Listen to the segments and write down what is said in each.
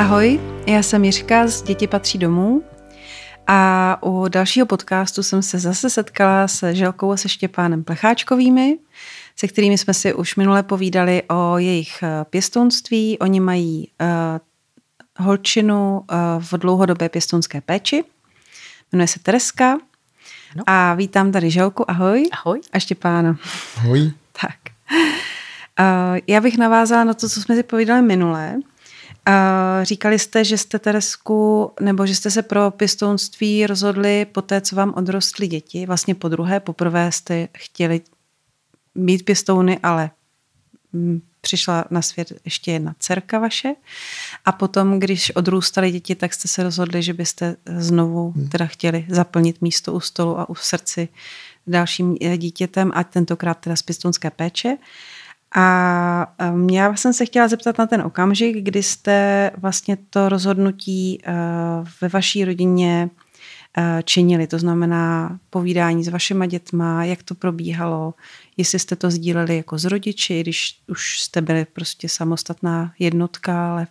Ahoj, já jsem Jiřka z Děti patří domů a u dalšího podcastu jsem se zase setkala se Želkou a se Štěpánem Plecháčkovými, se kterými jsme si už minule povídali o jejich eh, pěstounství. Oni mají uh, holčinu uh, v dlouhodobé pěstounské péči. Jmenuje se Tereska. No. A vítám tady Želku, ahoj. Ahoj. A Štěpána. Ahoj. Tak. Uh, já bych navázala na to, co jsme si povídali minule. Uh, říkali jste, že jste Teresku, nebo že jste se pro pěstounství rozhodli po té, co vám odrostly děti. Vlastně po druhé, poprvé jste chtěli mít pěstouny, ale mm, přišla na svět ještě jedna dcerka vaše. A potom, když odrůstaly děti, tak jste se rozhodli, že byste znovu hmm. teda chtěli zaplnit místo u stolu a u srdci dalším eh, dítětem, a tentokrát teda z pěstounské péče. A já jsem se chtěla zeptat na ten okamžik, kdy jste vlastně to rozhodnutí eh, ve vaší rodině eh, činili, to znamená povídání s vašima dětma, jak to probíhalo, jestli jste to sdíleli jako s rodiči, když už jste byli prostě samostatná jednotka, ale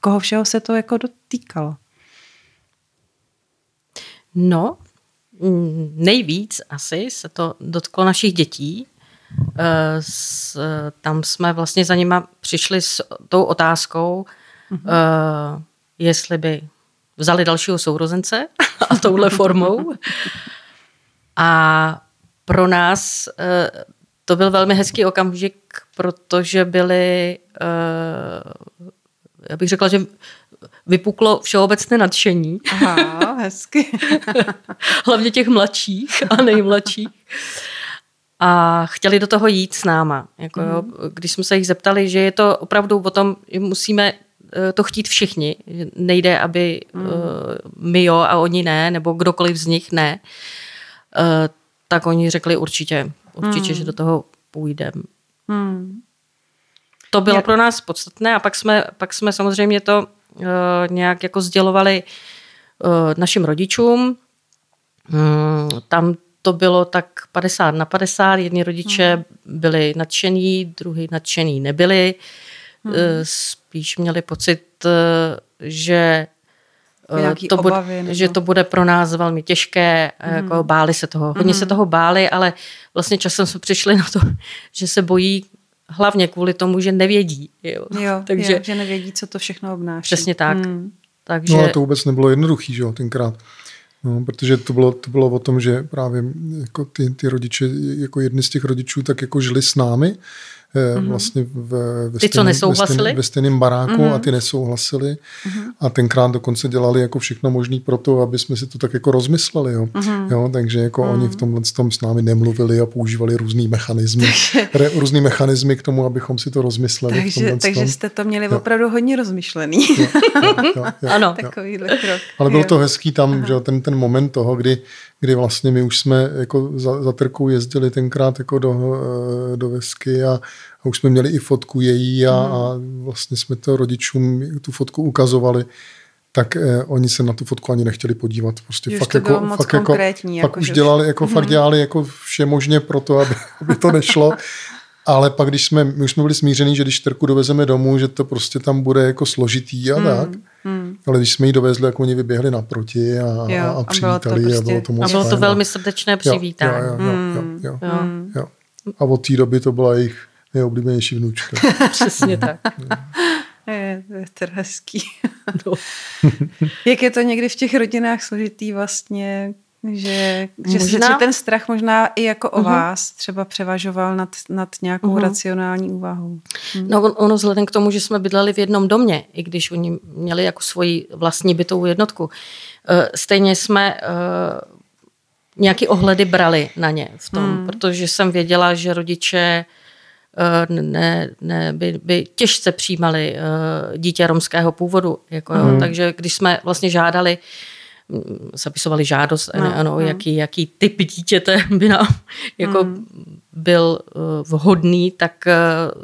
koho všeho se to jako dotýkalo? No, nejvíc asi se to dotklo našich dětí, s, tam jsme vlastně za nima přišli s tou otázkou, mm-hmm. jestli by vzali dalšího sourozence a touhle formou. A pro nás eh, to byl velmi hezký okamžik, protože byli, já bych řekla, že vypuklo všeobecné nadšení. Aha, hezky. Hlavně těch mladších a nejmladších a chtěli do toho jít s náma. Jako, jo, mhm. když jsme se jich zeptali, že je to opravdu o tom, že musíme eh, to chtít všichni. Nejde, aby mm. uh, my jo a oni ne, nebo kdokoliv z nich ne. Uh, tak oni řekli určitě, určitě, mm. že do toho půjdeme. Mm. To bylo Je... pro nás podstatné a pak jsme, pak jsme samozřejmě to uh, nějak jako sdělovali uh, našim rodičům. Mm, tam to bylo tak 50 na 50. Jedni rodiče hmm. byli nadšení, druhý nadšení nebyli. Hmm. Spíš měli pocit, eh, že eh, to, obavy, bude, že to bude pro nás velmi těžké, hmm. jako báli se toho. Hodně hmm. se toho báli, ale vlastně časem jsme přišli na to, že se bojí hlavně kvůli tomu, že nevědí. Jo, jo, Takže, jo že nevědí, co to všechno obnáší. Přesně tak. Hmm. Takže... No a to vůbec nebylo jednoduchý, že jo, tenkrát. No, protože to bylo, to bylo o tom, že právě jako ty, ty rodiče, jako jedni z těch rodičů, tak jako žili s námi, mm-hmm. vlastně v, ve, ty, stejným, ve, stejným, ve stejném baráku mm-hmm. a ty nesouhlasili. Mm-hmm. A tenkrát dokonce dělali jako všechno možné pro to, aby jsme si to tak jako rozmysleli. Jo? Mm-hmm. Jo, takže jako mm-hmm. oni v tomhle tom s námi nemluvili a používali různý mechanismy, re, různý mechanismy k tomu, abychom si to rozmysleli. Takže, takže jste to měli jo. opravdu hodně rozmyšlený. Jo, jo, jo, jo, ano. Takovýhle krok. Ale bylo to hezký tam, že ten, ten moment toho, kdy kdy vlastně my už jsme jako za, za Trkou jezdili tenkrát jako do, eh, do Vesky a, a už jsme měli i fotku její a, hmm. a vlastně jsme to rodičům tu fotku ukazovali tak eh, oni se na tu fotku ani nechtěli podívat. Prostě už fakt to jako, bylo moc fakt jako, jako, fakt už dělali, jako hmm. fakt dělali jako vše možně pro to, aby, aby to nešlo. Ale pak, když jsme, my už jsme byli smíření, že když Trku dovezeme domů, že to prostě tam bude jako složitý a hmm. tak. Hmm. Ale když jsme ji dovezli, jako oni vyběhli naproti a, jo, a přivítali. A bylo to, prostě, a bylo to, moc a bylo to velmi srdečné přivítání. Jo, jo, jo, jo, jo, jo, jo, jo. A od té doby to byla jejich nejoblíbenější vnučka. Přesně tak. Je, to je teda hezký. no. Jak je to někdy v těch rodinách složitý vlastně že, že, možná... že ten strach možná i jako o uh-huh. vás třeba převažoval nad, nad nějakou uh-huh. racionální úvahou. Hmm. No on, ono vzhledem k tomu, že jsme bydleli v jednom domě, i když oni měli jako svoji vlastní bytovou jednotku, uh, stejně jsme uh, nějaký ohledy brali na ně v tom, hmm. protože jsem věděla, že rodiče uh, ne, ne, by, by těžce přijímali uh, dítě romského původu. Jako, hmm. jo, takže když jsme vlastně žádali uh, zapisovali žádost, no, ano, no. Jaký, jaký typ dítěte by nám jako mm. byl uh, vhodný, tak uh,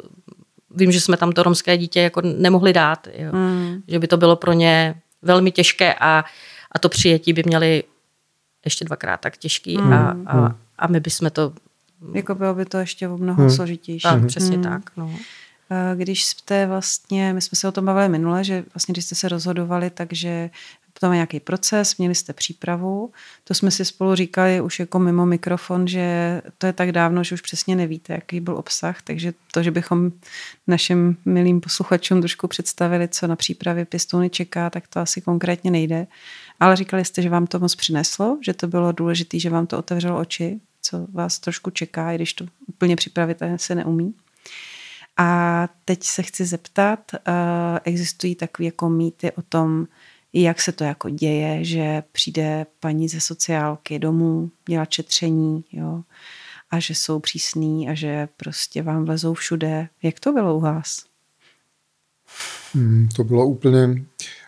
vím, že jsme tam to romské dítě jako nemohli dát. Jo. Mm. Že by to bylo pro ně velmi těžké a, a to přijetí by měli ještě dvakrát tak těžký mm. a, a, hmm. a my bychom to... Jako bylo by to ještě o mnoho mm. složitější. Tak, přesně mm. tak. No. když jste vlastně, my jsme se o tom bavili minule, že vlastně když jste se rozhodovali, takže tam je nějaký proces, měli jste přípravu, to jsme si spolu říkali už jako mimo mikrofon, že to je tak dávno, že už přesně nevíte, jaký byl obsah, takže to, že bychom našim milým posluchačům trošku představili, co na přípravě pistony čeká, tak to asi konkrétně nejde. Ale říkali jste, že vám to moc přineslo, že to bylo důležité, že vám to otevřelo oči, co vás trošku čeká, i když to úplně připravit se neumí. A teď se chci zeptat, uh, existují takové jako mýty o tom, jak se to jako děje, že přijde paní ze sociálky domů dělat četření, jo, a že jsou přísný a že prostě vám vlezou všude. Jak to bylo u vás? Hmm, to bylo úplně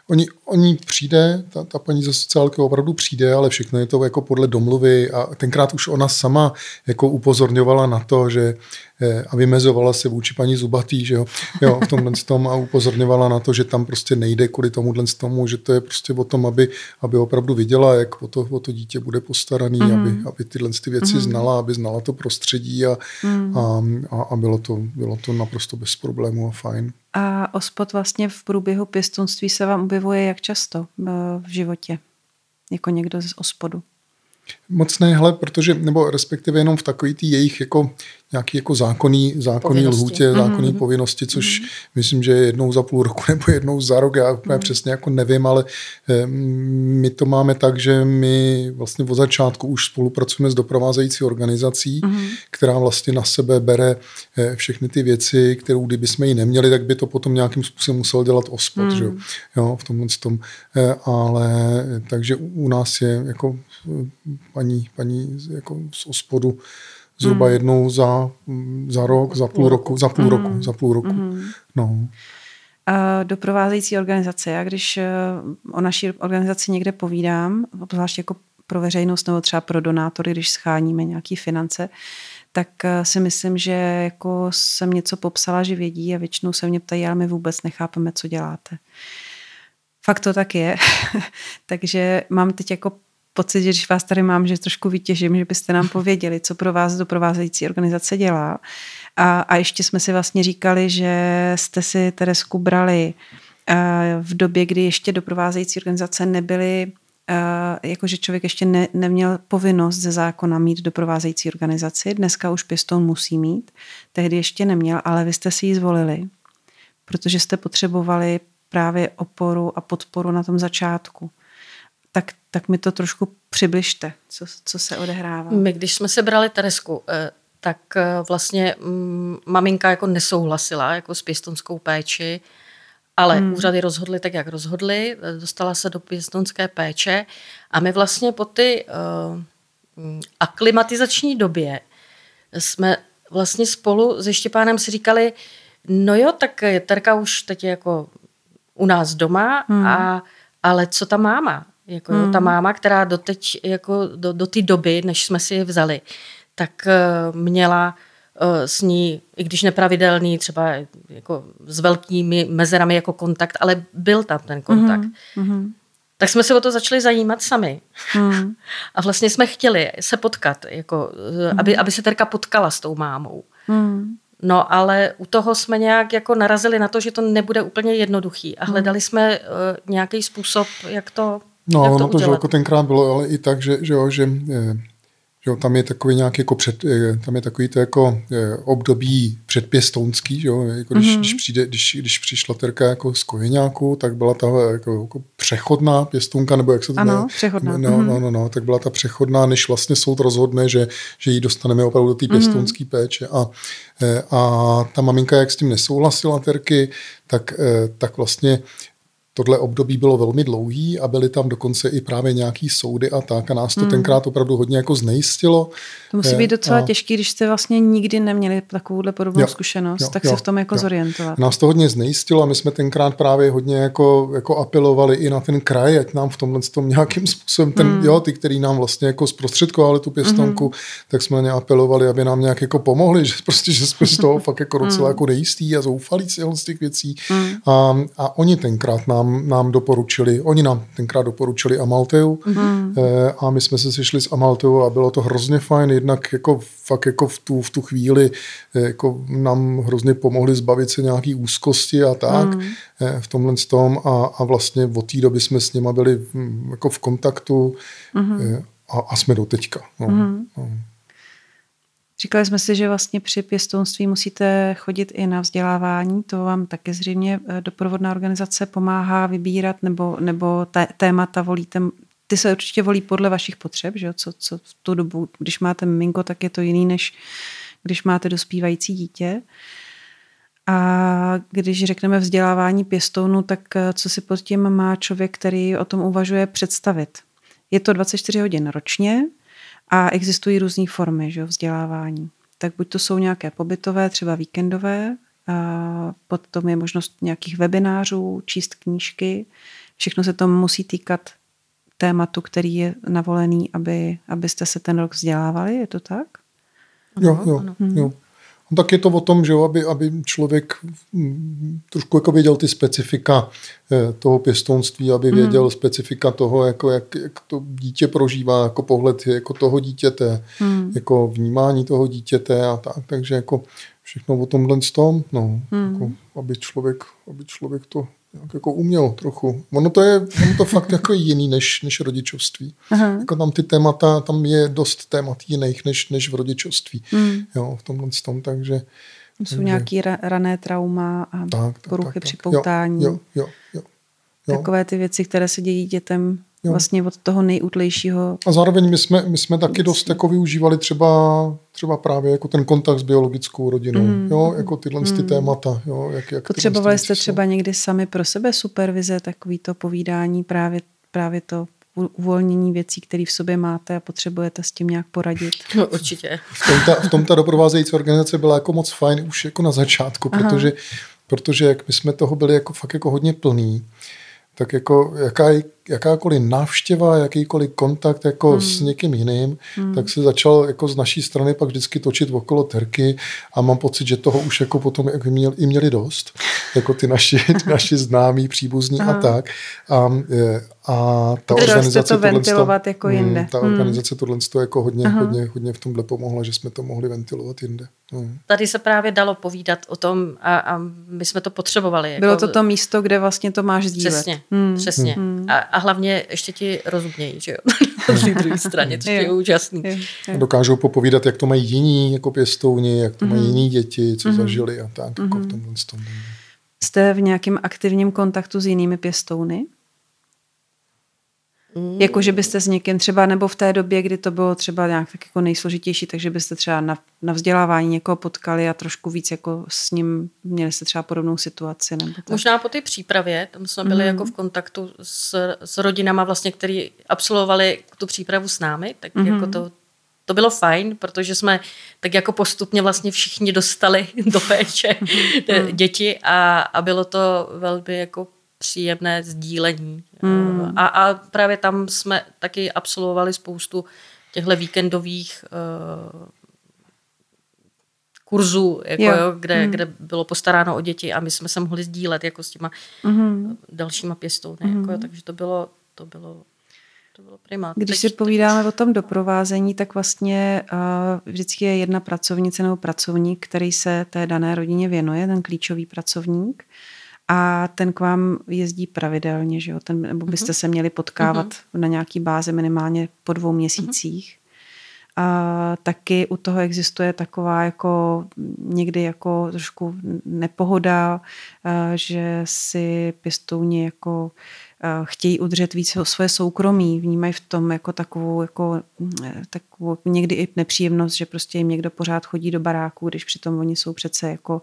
Oni, oni přijde, ta, ta paní ze sociálky opravdu přijde, ale všechno je to jako podle domluvy a tenkrát už ona sama jako upozorňovala na to, že eh, a vymezovala se vůči paní Zubatý, že jo, jo v tomhle tom a upozorňovala na to, že tam prostě nejde kvůli tomuhle tomu, že to je prostě o tom, aby, aby opravdu viděla, jak o to, o to dítě bude postaraný, mm. aby, aby tyhle ty věci mm. znala, aby znala to prostředí a, mm. a, a, a bylo, to, bylo to naprosto bez problému a fajn. A ospod vlastně v průběhu pěstonství se vám objevuje jak často eh, v životě? Jako někdo z ospodu? Moc ne, hele, protože, nebo respektive jenom v takový tý jejich jako nějaký jako zákonný, zákonný lhůtě, zákonný mm-hmm. povinnosti, což mm-hmm. myslím, že jednou za půl roku nebo jednou za rok, já úplně mm-hmm. přesně jako nevím, ale eh, my to máme tak, že my vlastně od začátku už spolupracujeme s doprovázející organizací, mm-hmm. která vlastně na sebe bere eh, všechny ty věci, kterou kdyby jsme ji neměli, tak by to potom nějakým způsobem musel dělat ospod, mm-hmm. že jo, jo v tomhle tom, eh, ale takže u nás je jako paní, paní jako z ospodu zhruba mm. jednou za, za rok, za půl roku, za půl mm. roku, za půl roku. Mm. No. A doprovázející organizace. Já když eh, o naší organizaci někde povídám, zvlášť jako pro veřejnost nebo třeba pro donátory, když scháníme nějaké finance, tak eh, si myslím, že jako jsem něco popsala, že vědí a většinou se mě ptají, ale my vůbec nechápeme, co děláte. Fakt to tak je. Takže mám teď jako pocit, že když vás tady mám, že trošku vytěžím, že byste nám pověděli, co pro vás doprovázející organizace dělá. A, a ještě jsme si vlastně říkali, že jste si Teresku brali uh, v době, kdy ještě doprovázející organizace nebyly Uh, jakože člověk ještě ne, neměl povinnost ze zákona mít doprovázející organizaci. Dneska už pěstoun musí mít. Tehdy ještě neměl, ale vy jste si ji zvolili, protože jste potřebovali právě oporu a podporu na tom začátku tak, tak mi to trošku přibližte, co, co se odehrává. My, když jsme se brali Teresku, eh, tak eh, vlastně mm, maminka jako nesouhlasila jako s pěstonskou péči, ale hmm. úřady rozhodly tak, jak rozhodly, dostala se do pěstonské péče a my vlastně po ty uh, aklimatizační době jsme vlastně spolu se Štěpánem si říkali, no jo, tak Terka už teď je jako u nás doma, hmm. a, ale co ta máma? Jako, mm. jo, ta hmm. máma, která doteď, jako do, do té doby, než jsme si je vzali, tak uh, měla uh, s ní, i když nepravidelný, třeba jako s velkými mezerami jako kontakt, ale byl tam ten kontakt. Mm. Tak jsme se o to začali zajímat sami. Mm. A vlastně jsme chtěli se potkat, jako, mm. aby, aby se Terka potkala s tou mámou. Mm. No ale u toho jsme nějak jako narazili na to, že to nebude úplně jednoduchý a hledali jsme uh, nějaký způsob, jak to No, ono to, že jako tenkrát bylo ale i tak, že, že, jo, že, eh, že jo, tam je takový nějaký jako před, eh, tam je takový to jako eh, období předpěstounský, že jo, jako když, mm-hmm. když, přijde, když, když přišla Terka jako z kojeňáku, tak byla ta jako, jako přechodná pěstounka, nebo jak se to Ano, ne, přechodná. No, mm-hmm. no, no, no, tak byla ta přechodná, než vlastně soud rozhodne, že, že ji dostaneme opravdu do té mhm. pěstounské mm-hmm. péče a, a ta maminka, jak s tím nesouhlasila Terky, tak, tak vlastně tohle období bylo velmi dlouhý a byly tam dokonce i právě nějaký soudy a tak a nás to hmm. tenkrát opravdu hodně jako znejistilo. To musí být docela a... těžký, když jste vlastně nikdy neměli takovouhle podobnou jo, zkušenost, jo, tak jo, se v tom jako jo. zorientovat. Nás to hodně znejistilo a my jsme tenkrát právě hodně jako, jako apelovali i na ten kraj, ať nám v tomhle tom nějakým způsobem, ten, hmm. jo, ty, který nám vlastně jako zprostředkovali tu pěstonku, hmm. tak jsme ně apelovali, aby nám nějak jako pomohli, že prostě, že jsme z toho fakt jako docela hmm. jako nejistý a zoufalí z těch věcí. Hmm. A, a oni tenkrát nám nám, nám doporučili, oni nám tenkrát doporučili Amalteu mm. a my jsme se sešli s Amalteu a bylo to hrozně fajn, jednak jako fakt jako v tu, v tu chvíli jako nám hrozně pomohli zbavit se nějaký úzkosti a tak mm. v tomhle tom a, a vlastně od té doby jsme s nima byli hm, jako v kontaktu mm. a, a jsme do teďka. No. Mm. No. Říkali jsme si, že vlastně při pěstounství musíte chodit i na vzdělávání, to vám taky zřejmě eh, doprovodná organizace pomáhá vybírat, nebo, nebo té, témata volíte, ty se určitě volí podle vašich potřeb, že jo? Co, co v tu dobu, když máte miminko, tak je to jiný, než když máte dospívající dítě. A když řekneme vzdělávání pěstounu, tak eh, co si pod tím má člověk, který o tom uvažuje představit? Je to 24 hodin ročně, a existují různé formy že, vzdělávání. Tak buď to jsou nějaké pobytové, třeba víkendové, a potom je možnost nějakých webinářů, číst knížky. Všechno se to musí týkat tématu, který je navolený, aby, abyste se ten rok vzdělávali, je to tak? Jo, jo, jo. No, tak je to o tom, že jo, aby, aby člověk mm, trošku jako věděl ty specifika eh, toho pěstounství, aby hmm. věděl mm. specifika toho, jako jak, jak to dítě prožívá, jako pohled jako toho dítěte, mm. jako vnímání toho dítěte a tak. Takže jako všechno o tomhle tom, no, mm. jako, aby, člověk, aby člověk to nějak jako uměl trochu. Ono to je ono to fakt jako jiný než, než rodičovství. Aha. Jako tam ty témata, tam je dost témat jiných než, než v rodičovství. Hmm. Jo, v tomhle tom, takže... Jsou takže... nějaký ra, rané trauma a tak, tak, poruchy tak, tak, připoutání. Jo, jo, jo, jo. Takové ty věci, které se dějí dětem Jo. Vlastně od toho nejútlejšího. A zároveň my jsme, my jsme taky dost jako využívali třeba, třeba právě jako ten kontakt s biologickou rodinou, mm. jo, jako tyhle mm. ty témata. Jo, jak, jak Potřebovali jste třeba někdy sami pro sebe supervize, takový to povídání, právě, právě to uvolnění věcí, které v sobě máte a potřebujete s tím nějak poradit. No, určitě. V tom ta, v tom ta doprovázející organizace byla jako moc fajn už jako na začátku, protože, protože jak my jsme toho byli jako fakt jako hodně plný, tak jako jaká, jakákoliv návštěva, jakýkoliv kontakt jako hmm. s někým jiným, hmm. tak se začal jako z naší strany pak vždycky točit okolo terky a mám pocit, že toho už jako potom jako měl, i měli dost, jako ty naši, ty naši známí, příbuzní Aha. a tak. A, a ta Kde organizace to ventilovat to, jako hmm, jinde. Ta hmm. organizace tohle to jako hodně, hodně, hodně v tomhle pomohla, že jsme to mohli ventilovat jinde. Hmm. Tady se právě dalo povídat o tom a, a my jsme to potřebovali. Jako... Bylo to to místo, kde vlastně to máš sdílet. Přesně, hmm. přesně. Hmm. A, a hlavně ještě ti rozumějí, že jo, na druhé straně, to je úžasný. Je, je. Dokážou popovídat, jak to mají jiní jako pěstouni, jak to mají mhm. jiní děti, co mm-hmm. zažili a tak, mm-hmm. jako v mhm. tomhle tom. Jste v nějakém aktivním kontaktu s jinými pěstouny? Mm. Jako, že byste s někým třeba, nebo v té době, kdy to bylo třeba nějak tak jako nejsložitější, takže byste třeba na, na vzdělávání někoho potkali a trošku víc jako s ním měli jste třeba podobnou situaci. Nebo tak. Možná po té přípravě, tam jsme byli mm. jako v kontaktu s, s rodinama vlastně, který absolvovali tu přípravu s námi, tak mm. jako to, to bylo fajn, protože jsme tak jako postupně vlastně všichni dostali do péče mm. děti a, a bylo to velmi jako příjemné sdílení. Hmm. A, a právě tam jsme taky absolvovali spoustu těchto víkendových uh, kurzů, jako, jo. Jo, kde, hmm. kde bylo postaráno o děti a my jsme se mohli sdílet jako s těma hmm. dalšíma pěstouny. Hmm. Jako, takže to bylo, to bylo to bylo prima. Když si povídáme o tom doprovázení, tak vlastně uh, vždycky je jedna pracovnice nebo pracovník, který se té dané rodině věnuje, ten klíčový pracovník a ten k vám jezdí pravidelně, že jo? Ten, nebo mhm. byste se měli potkávat uh-huh. na nějaký bázi minimálně po dvou měsících. Uh-huh. A taky u toho existuje taková jako někdy jako trošku nepohoda, že si pěstouni jako chtějí udržet více svoje soukromí, vnímají v tom jako takovou, jako, takovou někdy i nepříjemnost, že prostě jim někdo pořád chodí do baráku, když přitom oni jsou přece jako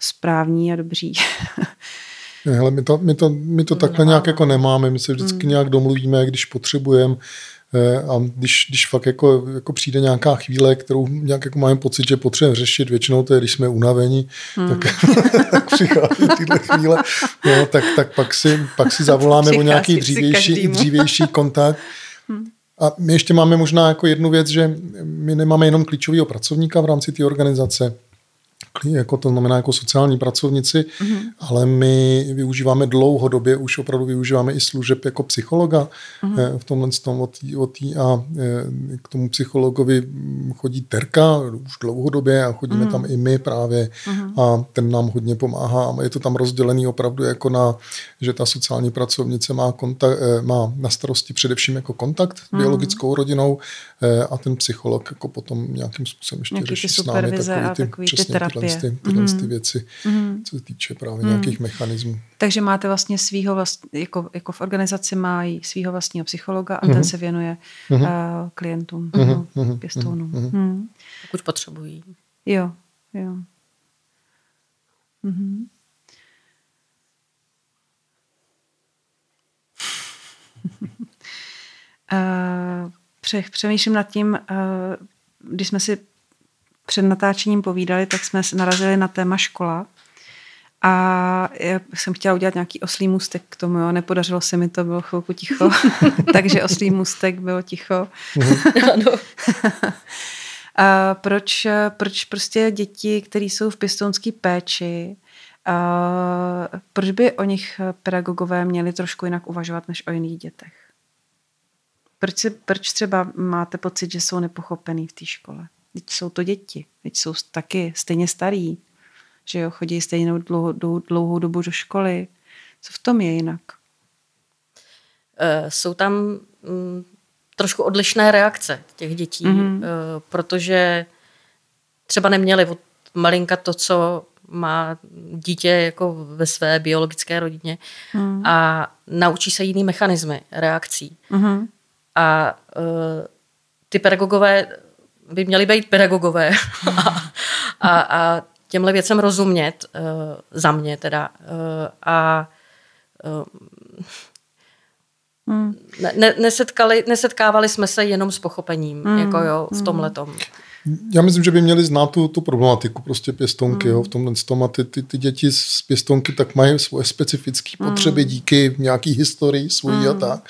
správní a dobří. Hele, my to, my to, my to takhle nějak jako nemáme, my se vždycky hmm. nějak domluvíme, když potřebujeme eh, a když, když fakt jako, jako přijde nějaká chvíle, kterou nějak jako máme pocit, že potřebujeme řešit, většinou to je, když jsme unavení, hmm. tak, tak přichází tyhle chvíle, no, tak, tak pak, si, pak si zavoláme o nějaký dřívější, dřívější kontakt. Hmm. A my ještě máme možná jako jednu věc, že my nemáme jenom klíčového pracovníka v rámci té organizace, jako to znamená jako sociální pracovnici, mm-hmm. ale my využíváme dlouhodobě, už opravdu využíváme i služeb jako psychologa mm-hmm. v tomhle tom od tý, od tý a eh, k tomu psychologovi chodí Terka už dlouhodobě a chodíme mm-hmm. tam i my právě mm-hmm. a ten nám hodně pomáhá. Je to tam rozdělený opravdu jako na, že ta sociální pracovnice má, kontakt, má na starosti především jako kontakt s mm-hmm. biologickou rodinou a ten psycholog jako potom nějakým způsobem ještě Nějaký řeší ty s námi takový ty, takový přesně ty terapie. tyhle, ty, tyhle mm. ty věci, mm. co se týče právě mm. nějakých mechanismů. Takže máte vlastně svýho vlast, jako, jako v organizaci mají svého vlastního psychologa a mm. ten se věnuje mm. uh, klientům, mm. uh, pěstounům. Mm. Mm. Pokud potřebují. Jo, jo. Mm. uh, přemýšlím nad tím, uh, když jsme si před natáčením povídali, tak jsme narazili na téma škola. A já jsem chtěla udělat nějaký oslý můstek k tomu, jo. nepodařilo se mi to, bylo chvilku ticho, takže oslý můstek bylo ticho. ano. a proč, proč prostě děti, které jsou v pěstounské péči, a proč by o nich pedagogové měli trošku jinak uvažovat než o jiných dětech? Proč, se, proč třeba máte pocit, že jsou nepochopený v té škole? Teď jsou to děti, teď jsou taky stejně starý, že jo, chodí stejnou dlouhou, dlouhou dobu do školy. Co v tom je jinak? Eh, jsou tam mm, trošku odlišné reakce těch dětí, mm-hmm. protože třeba neměli od malinka to, co má dítě jako ve své biologické rodině mm. a naučí se jiný mechanismy reakcí. Mm-hmm. A uh, ty pedagogové by měli být pedagogové a, a, a těmhle věcem rozumět, uh, za mě teda. Uh, a uh, hmm. ne, nesetkali, nesetkávali jsme se jenom s pochopením, hmm. jako jo, v tomhle tom. Já myslím, že by měli znát tu, tu problematiku prostě pěstonky, hmm. jo, v tomhle tom a ty, ty, ty děti z pěstonky tak mají svoje specifické potřeby hmm. díky nějaký historii svojí hmm. a tak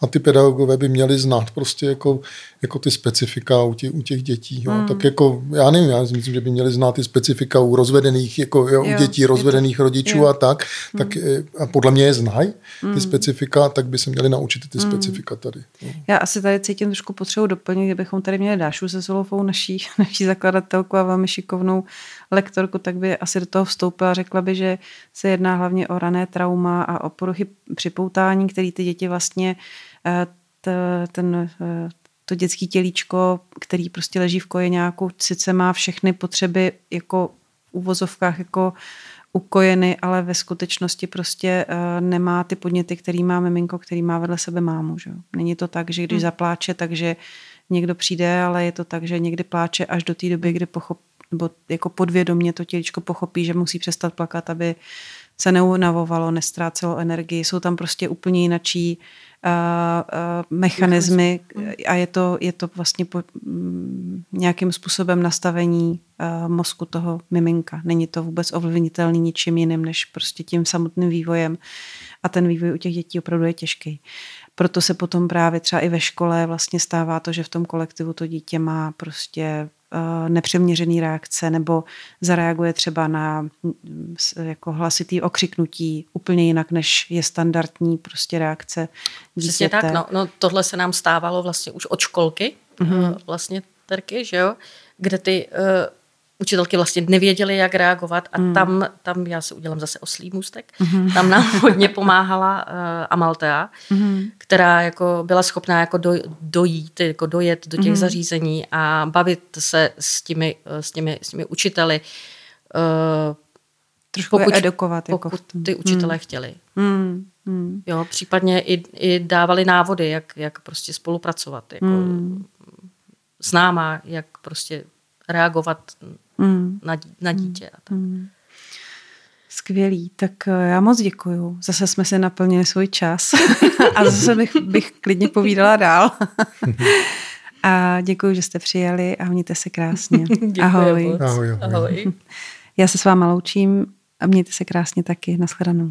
a ty pedagogové by měli znát prostě jako, jako ty specifika u těch, u těch dětí. Jo. Mm. Tak jako, já nevím, já myslím, že by měli znát ty specifika u rozvedených, jako jo, jo, u dětí rozvedených to, rodičů jo. a tak, mm. tak a podle mě je znají ty mm. specifika, tak by se měli naučit ty mm. specifika tady. Jo. Já asi tady cítím trošku potřebu doplnit, kdybychom tady měli Dášu se Solofou, naší, naší zakladatelku a velmi šikovnou lektorku, tak by asi do toho vstoupila, řekla by, že se jedná hlavně o rané trauma a o poruchy připoutání, které ty děti vlastně Eh, ten, eh, to dětské tělíčko, který prostě leží v kojeňáku, sice má všechny potřeby jako v uvozovkách jako ukojeny, ale ve skutečnosti prostě uh, nemá ty podněty, který má miminko, který má vedle sebe mámu. Že? Není to tak, že když hmm. zapláče, takže někdo přijde, ale je to tak, že někdy pláče až do té doby, kdy pochop, nebo jako podvědomě to těličko pochopí, že musí přestat plakat, aby se neunavovalo, nestrácelo energii. Jsou tam prostě úplně jinačí mechanismy a je to, je to vlastně po, mm, nějakým způsobem nastavení mozku toho miminka. Není to vůbec ovlivnitelný ničím jiným, než prostě tím samotným vývojem a ten vývoj u těch dětí opravdu je těžký. Proto se potom právě třeba i ve škole vlastně stává to, že v tom kolektivu to dítě má prostě nepřeměřený reakce nebo zareaguje třeba na mm, jako hlasitý okřiknutí úplně jinak, než je standardní prostě reakce dítěte. Přesně tak, no, no tohle se nám stávalo vlastně už od školky, mm-hmm. vlastně terky, že jo, kde ty uh, učitelky vlastně nevěděly, jak reagovat a mm. tam, tam já se udělám zase oslý můstek, mm. tam nám hodně pomáhala uh, Amaltea, mm. která jako byla schopná jako do, dojít, jako dojet do těch mm. zařízení a bavit se s těmi, eh, s těmi, s těmi učiteli. Uh, Trošku pokud, edukovat. Jako pokud ty učitelé mm. chtěli. Mm. Mm. Jo, případně i, i dávali návody, jak, jak prostě spolupracovat. Jako mm. s náma, jak prostě reagovat mm. na, na mm. dítě. A tak. Mm. Skvělý, tak eh, já moc děkuju. Zase jsme si naplnili svůj čas a zase bych, bych klidně povídala dál. a děkuji, že jste přijeli a mějte se krásně. ahoj. ahoj. Ahoj. ahoj. Já se s váma loučím a mějte se krásně taky. Naschledanou.